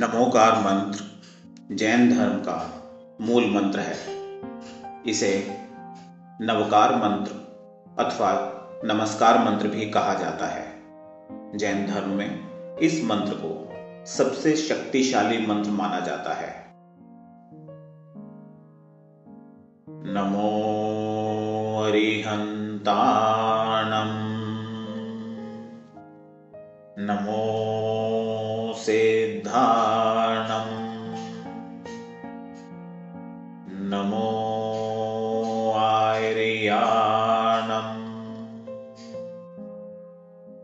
नमोकार मंत्र, जैन धर्म का मूल मंत्र है। इसे नवकार मंत्र अथवा नमस्कार मंत्र भी कहा जाता है। जैन धर्म में इस मंत्र को सबसे शक्तिशाली मंत्र माना जाता है। नमो अरिहंताणम नमो नमो आर्याणम्।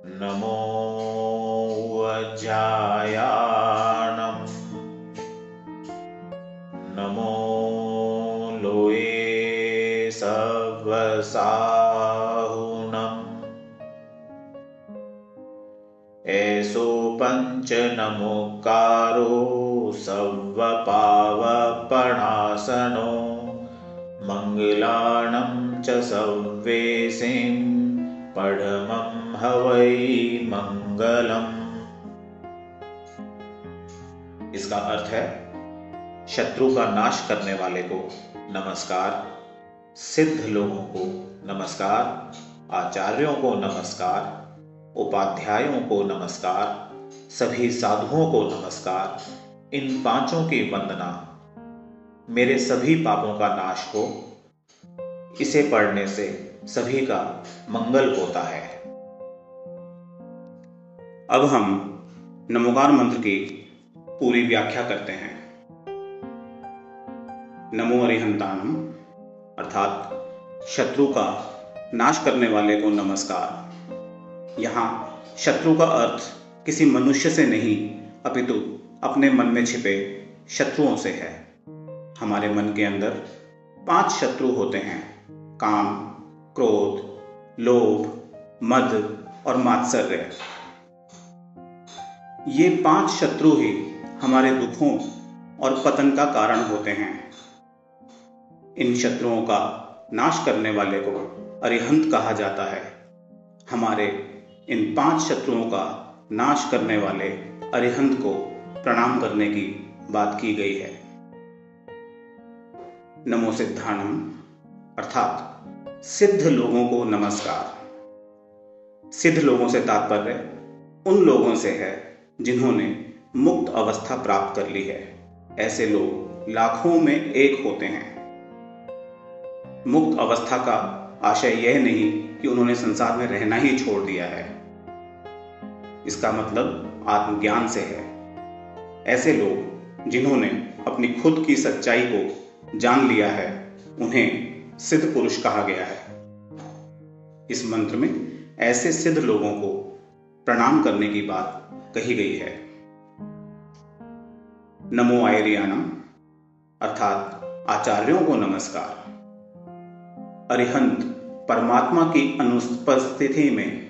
नमो वज्रायाणम् नमो लोये सवसाहुणम् पंच नमोकारो सव्वपावपणासनो मङ्गलाणं च सव्वेसिं पढमं हवै मंगलम इसका अर्थ है, शत्रु का नाश करने वाले को नमस्कार, सिद्ध लोगों को नमस्कार, आचार्यों को नमस्कार, उपाध्यायों को नमस्कार सभी साधुओं को नमस्कार। इन पाँचों की वंदना। मेरे सभी पापों का नाश हो। इसे पढ़ने से सभी का मंगल होता है। अब हम नमोकार मंत्र की पूरी व्याख्या करते हैं। नमो अरिहंतानम, अर्थात शत्रु का नाश करने वाले को नमस्कार। यहाँ शत्रु का अर्थ किसी मनुष्य से नहीं, अपितु अपने मन में छिपे शत्रुओं से है। हमारे मन के अंदर पाँच शत्रु होते हैं, काम, क्रोध, लोभ, मद और मात्सर्य। ये पाँच शत्रु ही हमारे दुखों और पतन का कारण होते हैं। इन शत्रुओं का नाश करने वाले को अरिहंत कहा जाता है। हमारे इन पाँच शत्रुओं का नाश करने वाले अरिहंत को प्रणाम करने की बात की गई है। नमो सिद्धानम, अर्थात सिद्ध लोगों को नमस्कार। सिद्ध लोगों से तात्पर्य उन लोगों से है जिन्होंने मुक्त अवस्था प्राप्त कर ली है। ऐसे लोग लाखों में एक होते हैं। मुक्त अवस्था का आशय यह नहीं कि उन्होंने संसार में रहना ही छोड़ दिया है। इसका मतलब आत्मज्ञान से है। ऐसे लोग जिन्होंने अपनी खुद की सच्चाई को जान लिया है, उन्हें सिद्ध पुरुष कहा गया है। इस मंत्र में ऐसे सिद्ध लोगों को प्रणाम करने की बात कही गई है। नमो आयरियानम अर्थात आचार्यों को नमस्कार। अरिहंत परमात्मा की अनुपस्थिति में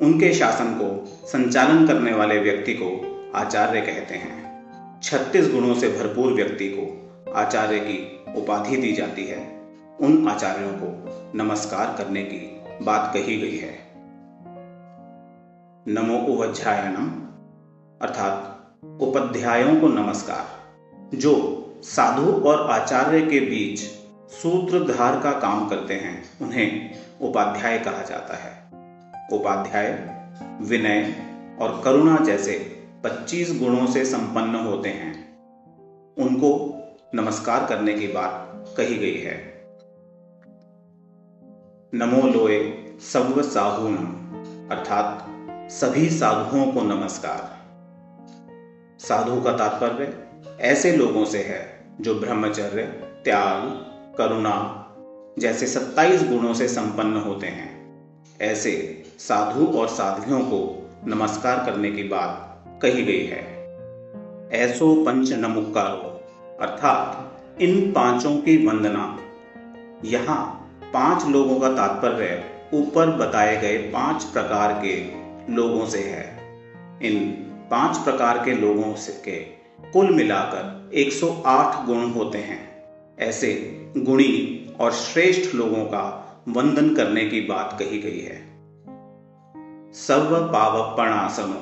उनके शासन को संचालन करने वाले व्यक्ति को आचार्य कहते हैं। छत्तीस गुणों से भरपूर व्यक्ति को आचार्य की उपाधि दी जाती है। उन आचार्यों को नमस्कार करने की बात कही गई है। नमो उवध्यायनम अर्थात उपाध्यायों को नमस्कार, जो साधु और आचार्य के बीच सूत्रधार का काम करते हैं, उन्हें उपाध्याय कहा जाता है। उपाध्याय, विनय और करुणा जैसे 25 गुणों से संपन्न होते हैं। उनको नमस्कार करने की बात कही गई है। नमो लोए सव साहून अर्थात सभी साधुओं को नमस्कार। साधु का तात्पर्य ऐसे लोगों से है जो ब्रह्मचर्य, त्याग, करुणा जैसे 27 गुणों से संपन्न होते हैं। ऐसे साधु और साध्वियों को नमस्कार करने की बात कही गई है। ऐसो पंच नमुकारो अर्थात इन पाँचों की वंदना। यहाँ पाँच लोगों का तात्पर्य ऊपर बताए गए पाँच प्रकार के लोगों से है। इन पाँच प्रकार के लोगों से के कुल मिलाकर 108 गुण होते हैं। ऐसे गुणी और श्रेष्ठ लोगों का वंदन करने की बात कही गई है। सर्व पावपणासनो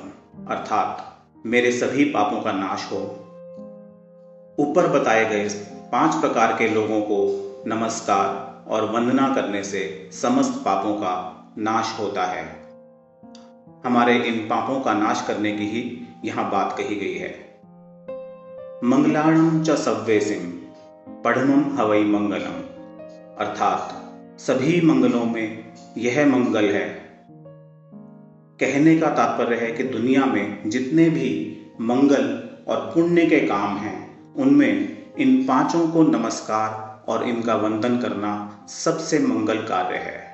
अर्थात मेरे सभी पापों का नाश हो। ऊपर बताए गए पाँच प्रकार के लोगों को नमस्कार और वंदना करने से समस्त पापों का नाश होता है। हमारे इन पापों का नाश करने की ही यहाँ बात कही गई है। मंगलाणम च सव्य सिंह पढ़नम हवई मंगलम, अर्थात सभी मंगलों में यह मंगल है। कहने का तात्पर्य है कि दुनिया में जितने भी मंगल और पुण्य के काम हैं, उनमें इन पाँचों को नमस्कार और इनका वंदन करना सबसे मंगल कार्य है।